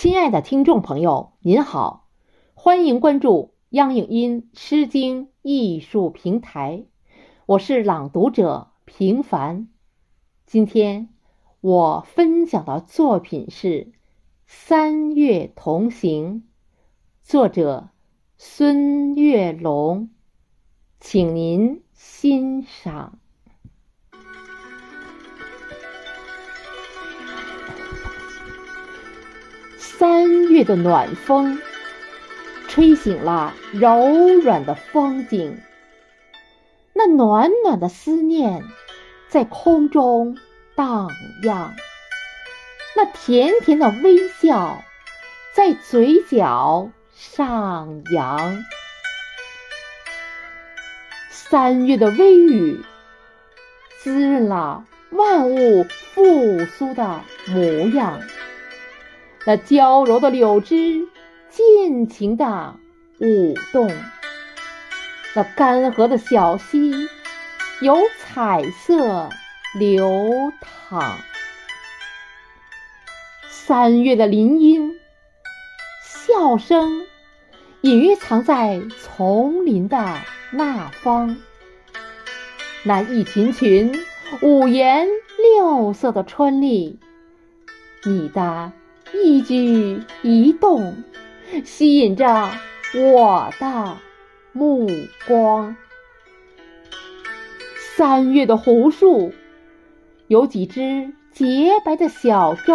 亲爱的听众朋友，您好，欢迎关注央影音诗经艺术平台，我是朗读者平凡。今天我分享的作品是《三月同行》，作者孙月龙，请您欣赏。三月的暖风，吹醒了柔软的风景。那暖暖的思念在空中荡漾，那甜甜的微笑在嘴角上扬。三月的微雨，滋润了万物复苏的模样。那娇柔的柳枝尽情地舞动，那干涸的小溪有彩色流淌。三月的林荫，笑声隐约藏在丛林的那方。那一群群五颜六色的春丽，你的。一举一动吸引着我的目光。三月的湖树，有几只洁白的小舟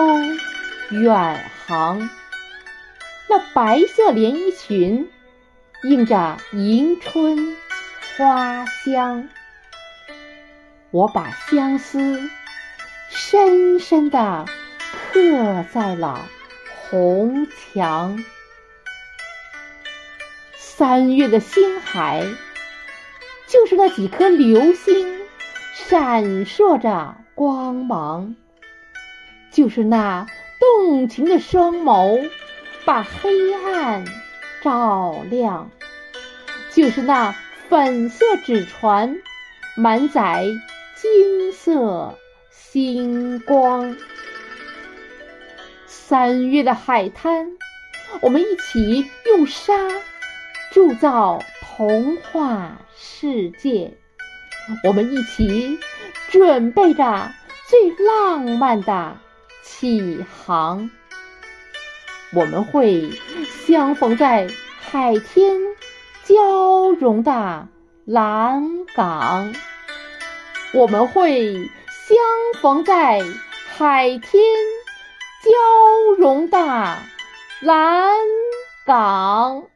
远航。那白色连衣裙，映着迎春花香。我把相思深深的。刻在了红墙。三月的星海，就是那几颗流星闪烁着光芒，就是那动情的双眸把黑暗照亮，就是那粉色纸船满载金色星光。三月的海滩，我们一起用沙铸造童话世界。我们一起准备着最浪漫的起航。我们会相逢在海天交融的蓝港。我们会相逢在海天。交融的蓝港。